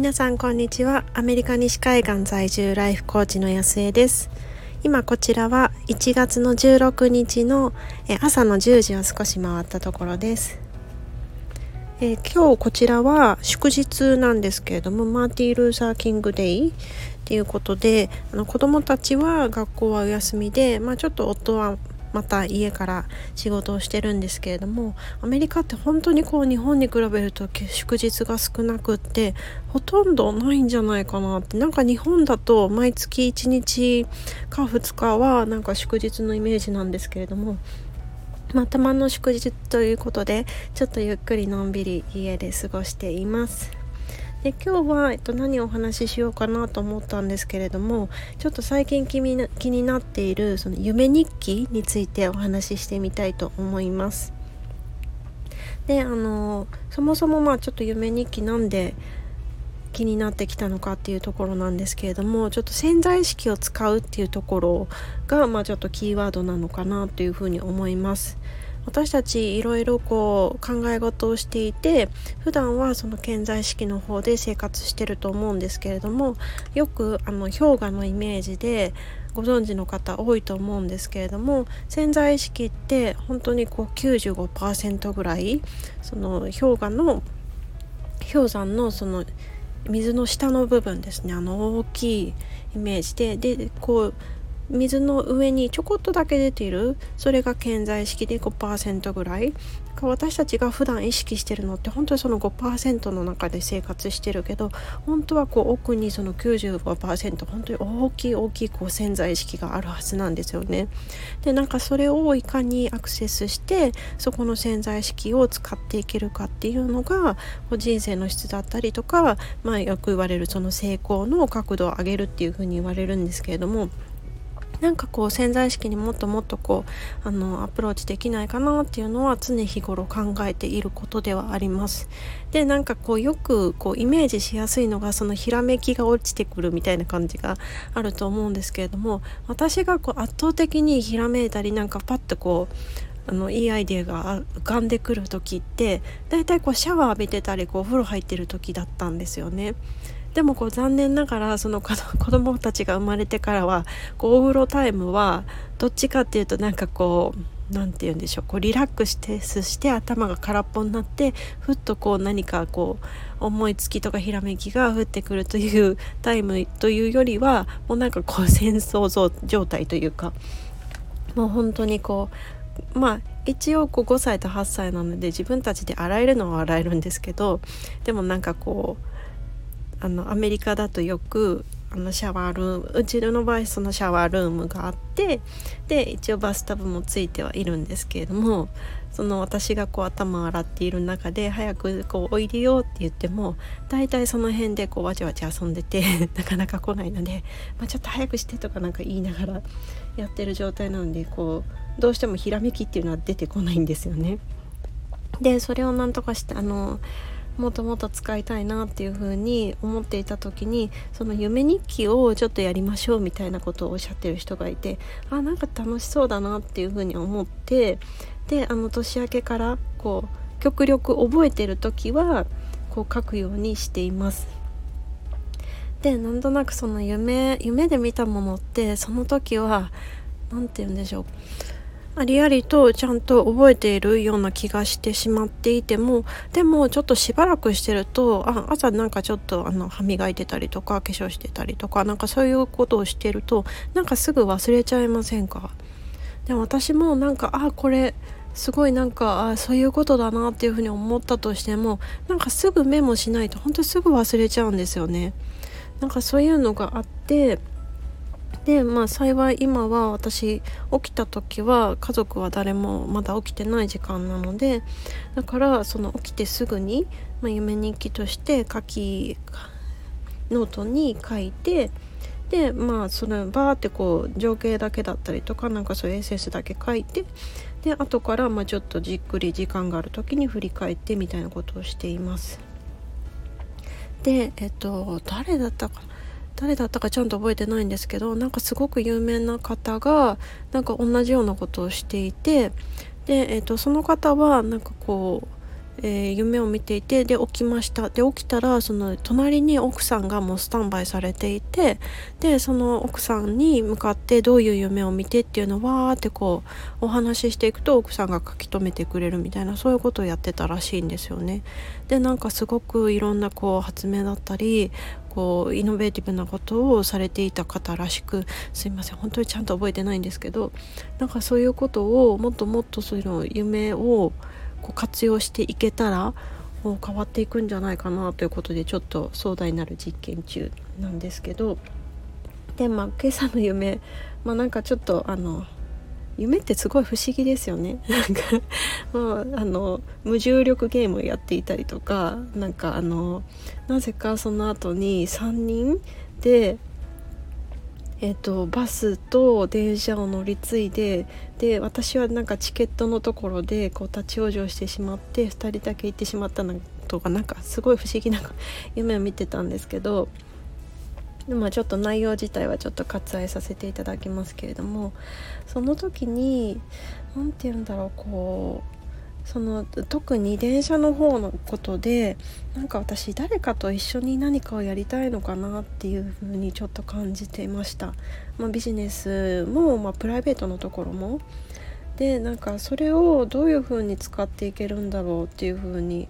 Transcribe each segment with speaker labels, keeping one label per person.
Speaker 1: 皆さんこんにちは。アメリカ西海岸在住ライフコーチの安江です。今こちらは1月の16日の朝の10時を少し回ったところです。え今日こちらは祝日なんですけれどもマーティー・ルーサー・キング・デイっていうことであの子どもたちは学校はお休みで、まあ、ちょっと夫はまた家から仕事をしてるんですけれどもアメリカって本当にこう日本に比べると祝日が少なくってほとんどないんじゃないかなってなんか日本だと毎月1日か2日はなんか祝日のイメージなんですけれどもまあ、たまの祝日ということでちょっとゆっくりのんびり家で過ごしています。で今日は、えっと、何をお話ししようかなと思ったんですけれどもちょっと最近気にな気になっているその夢日記についてお話ししてみたいと思います。であのそもそもまあちょっと夢日記なんで気になってきたのかっていうところなんですけれどもちょっと潜在意識を使うっていうところが、まあ、ちょっとキーワードなのかなというふうに思います。私たちいろいろこう考え事をしていて普段はその潜在意識の方で生活してると思うんですけれどもよくあの氷河のイメージでご存知の方多いと思うんですけれども潜在意識って本当にこう95%ぐらいその氷河の氷山のその水の下の部分ですねあの大きいイメージででこう水の上にちょこっとだけ出ているそれが健在意識で5%ぐらい私たちが普段意識してるのって本当にその5%の中で生活してるけど本当はこう奥にその95%本当に大きい大きいこう潜在意識があるはずなんですよね。でなんかそれをいかにアクセスしてそこの潜在意識を使っていけるかっていうのがこう人生の質だったりとか、まあ、よく言われるその成功の角度を上げるっていうふうに言われるんですけれども。なんかこう潜在意識にもっともっとこうあのアプローチできないかなっていうのは常日頃考えていることではあります。でなんかこうよくこうイメージしやすいのがそのひらめきが落ちてくるみたいな感じがあると思うんですけれども私がこう圧倒的にひらめいたりなんかパッとこうあのいいアイデアが浮かんでくる時ってだいたいこうシャワー浴びてたりこうお風呂入ってる時だったんですよね。でもこう残念ながらその子供たちが生まれてからはこうお風呂タイムはどっちかっていうとなんかこう何て言うんでしょうこうリラックスしてして頭が空っぽになってふっとこう何かこう思いつきとかひらめきが降ってくるというタイムというよりはもうなんかこう戦争状態というかもう本当にこうまあ一応こう5歳と8歳なので自分たちで洗えるのは洗えるんですけどでもなんかこうあのアメリカだとよくあのシャワールームうちの場合そのシャワールームがあってで一応バスタブもついてはいるんですけれどもその私がこう頭を洗っている中で早くこうおいでよって言っても大体その辺でこうわちゃわちゃ遊んでて なかなか来ないので、まあ、ちょっと早くしてとかなんか言いながらやってる状態なのでこうどうしてもひらめきっていうのは出てこないんですよね。でそれをなんとかしてあのもっともっと使いたいなっていう風に思っていた時にその夢日記をちょっとやりましょうみたいなことをおっしゃってる人がいてあなんか楽しそうだなっていう風に思ってであの年明けからこう極力覚えてる時はこう書くようにしています。でなんとなくその夢夢で見たものってその時は何て言うんでしょうありありとちゃんと覚えているような気がしてしまっていてもでもちょっとしばらくしてるとあ朝なんかちょっとあの歯磨いてたりとか化粧してたりとかなんかそういうことをしてるとなんかすぐ忘れちゃいませんか？でも私もなんかあこれすごいなんかあそういうことだなっていうふうに思ったとしてもなんかすぐメモしないと本当にすぐ忘れちゃうんですよね。なんかそういうのがあってでまあ幸い今は私起きた時は家族は誰もまだ起きてない時間なのでだからその起きてすぐに、まあ、夢日記として書きノートに書いてでまあそのバーってこう情景だけだったりとかなんかそういう SS だけ書いてで後からまあちょっとじっくり時間がある時に振り返ってみたいなことをしています。でえっと誰だったかな？誰だったかちゃんと覚えてないんですけどなんかすごく有名な方がなんか同じようなことをしていてで、えーと、その方はなんかこうえー、夢を見ていてで起きましたで起きたらその隣に奥さんがもうスタンバイされていてでその奥さんに向かってどういう夢を見てっていうのをわーってこうお話ししていくと奥さんが書き留めてくれるみたいなそういうことをやってたらしいんですよね。でなんかすごくいろんなこう発明だったりこうイノベーティブなことをされていた方らしくすいません本当にちゃんと覚えてないんですけどなんかそういうことをもっともっとそういうの夢をこう活用していけたらもう変わっていくんじゃないかなということでちょっと壮大なる実験中なんですけどでまあ今朝の夢まあなんかちょっとあの夢ってすごい不思議ですよね。なんかまああの無重力ゲームをやっていたりとかなんかあのなぜかその後に3人でえーと、バスと電車を乗り継いでで私はなんかチケットのところでこう立ち往生してしまって2人だけ行ってしまったのとかなんかすごい不思議な 夢を見てたんですけどまあちょっと内容自体はちょっと割愛させていただきますけれどもその時に何て言うんだろうこうその特に電車の方のことでなんか私誰かと一緒に何かをやりたいのかなっていうふうにちょっと感じていました、まあ、ビジネスも、まあ、プライベートのところも。でなんかそれをどういうふうに使っていけるんだろうっていうふうに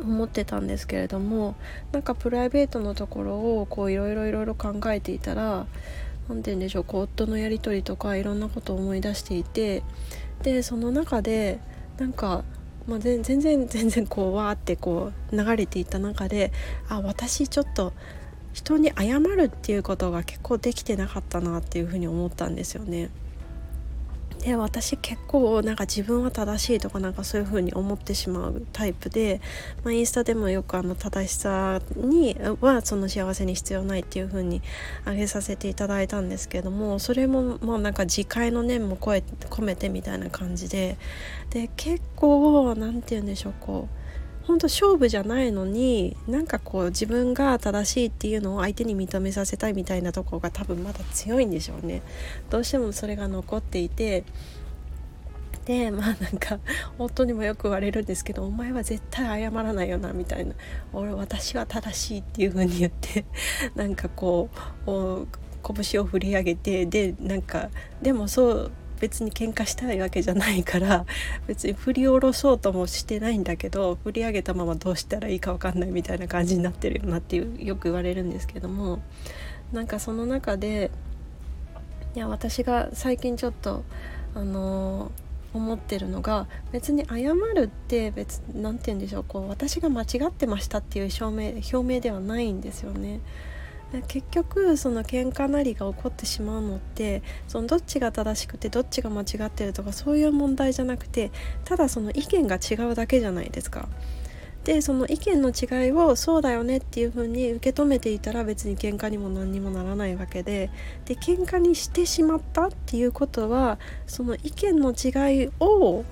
Speaker 1: 思ってたんですけれどもなんかプライベートのところをこういろいろいろいろ考えていたら何て言うんでしょうこう夫のやり取りとかいろんなことを思い出していてでその中でなんか、まあ、全然全然こうわーってこう流れていった中であ私ちょっと人に謝るっていうことが結構できてなかったなっていうふうに思ったんですよね。で私結構なんか自分は正しいとかなんかそういう風に思ってしまうタイプで、まあ、インスタでもよくあの正しさにはその幸せに必要ないっていう風に挙げさせていただいたんですけどもそれもまあなんか自戒の念も込めてみたいな感じで。で結構何て言うんでしょうこう本当勝負じゃないのになんかこう自分が正しいっていうのを相手に認めさせたいみたいなとこが多分まだ強いんでしょうね。どうしてもそれが残っていてでまあなんか夫にもよく言われるんですけど「お前は絶対謝らないよな」みたいな「俺私は正しい」っていう風に言って なんかこう拳を振り上げてでなんかでもそう別に喧嘩したいわけじゃないから 別に振り下ろそうともしてないんだけど振り上げたままどうしたらいいか分かんないみたいな感じになってるよなっていうよく言われるんですけどもなんかその中でいや私が最近ちょっとあの思ってるのが別に謝るって別何て言うんでしょうこう私が間違ってましたっていう証明表明ではないんですよね。結局その喧嘩なりが起こってしまうのってそのどっちが正しくてどっちが間違ってるとかそういう問題じゃなくてただその意見が違うだけじゃないですか。でその意見の違いをそうだよねっていう風に受け止めていたら別に喧嘩にも何にもならないわけでで喧嘩にしてしまったっていうことはその意見の違いを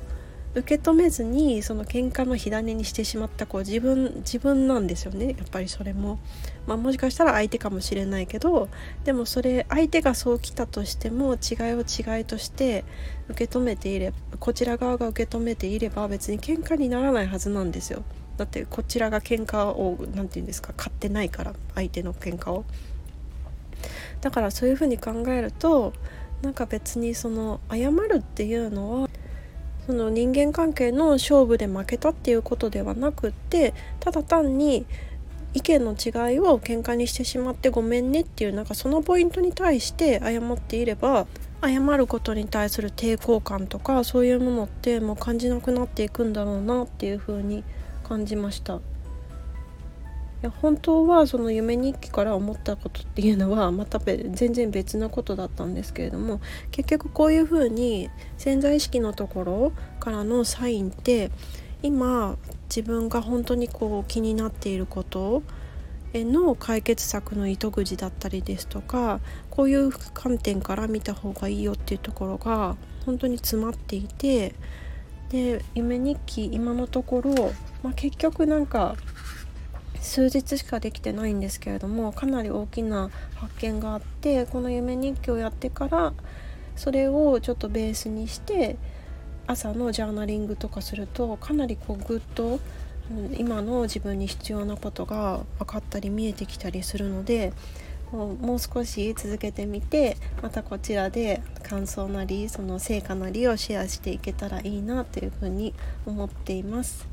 Speaker 1: 受け止めずにその喧嘩の火種にしてしまったこう自分自分なんですよね。やっぱりそれも、まあ、もしかしたら相手かもしれないけどでもそれ相手がそう来たとしても違いを違いとして受け止めていればこちら側が受け止めていれば別に喧嘩にならないはずなんですよ。だってこちらが喧嘩を何て言うんですか買ってないから相手の喧嘩を。だからそういうふうに考えるとなんか別にその謝るっていうのはその人間関係の勝負で負けたっていうことではなくってただ単に意見の違いを喧嘩にしてしまってごめんねっていうなんかそのポイントに対して謝っていれば謝ることに対する抵抗感とかそういうものってもう感じなくなっていくんだろうなっていうふうに感じました。や本当はその夢日記から思ったことっていうのはまた全然別なことだったんですけれども結局こういうふうに潜在意識のところからのサインって今自分が本当にこう気になっていることへの解決策の糸口だったりですとかこういう観点から見た方がいいよっていうところが本当に詰まっていてで夢日記今のところ、まあ、結局なんか数日しかできてないんですけれどもかなり大きな発見があってこの夢日記をやってからそれをちょっとベースにして朝のジャーナリングとかするとかなりこうぐっと今の自分に必要なことが分かったり見えてきたりするのでもう少し続けてみてまたこちらで感想なりその成果なりをシェアしていけたらいいなというふうに思っています。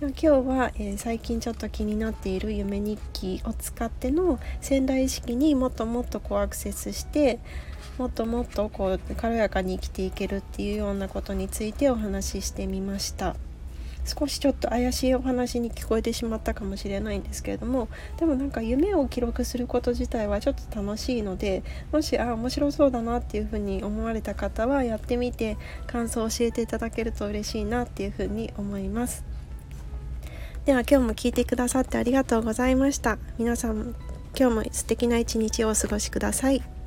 Speaker 1: 今日は、えー、最近ちょっと気になっている夢日記を使っての仙台意識にもっともっとこうアクセスしてもっともっとこう軽やかに生きていけるっていうようなことについてお話ししてみました。少しちょっと怪しいお話に聞こえてしまったかもしれないんですけれどもでもなんか夢を記録すること自体はちょっと楽しいのでもしあ面白そうだなっていうふうに思われた方はやってみて感想を教えていただけると嬉しいなっていうふうに思いますでは今日も聞いてくださってありがとうございました皆さん今日も素敵な一日をお過ごしください。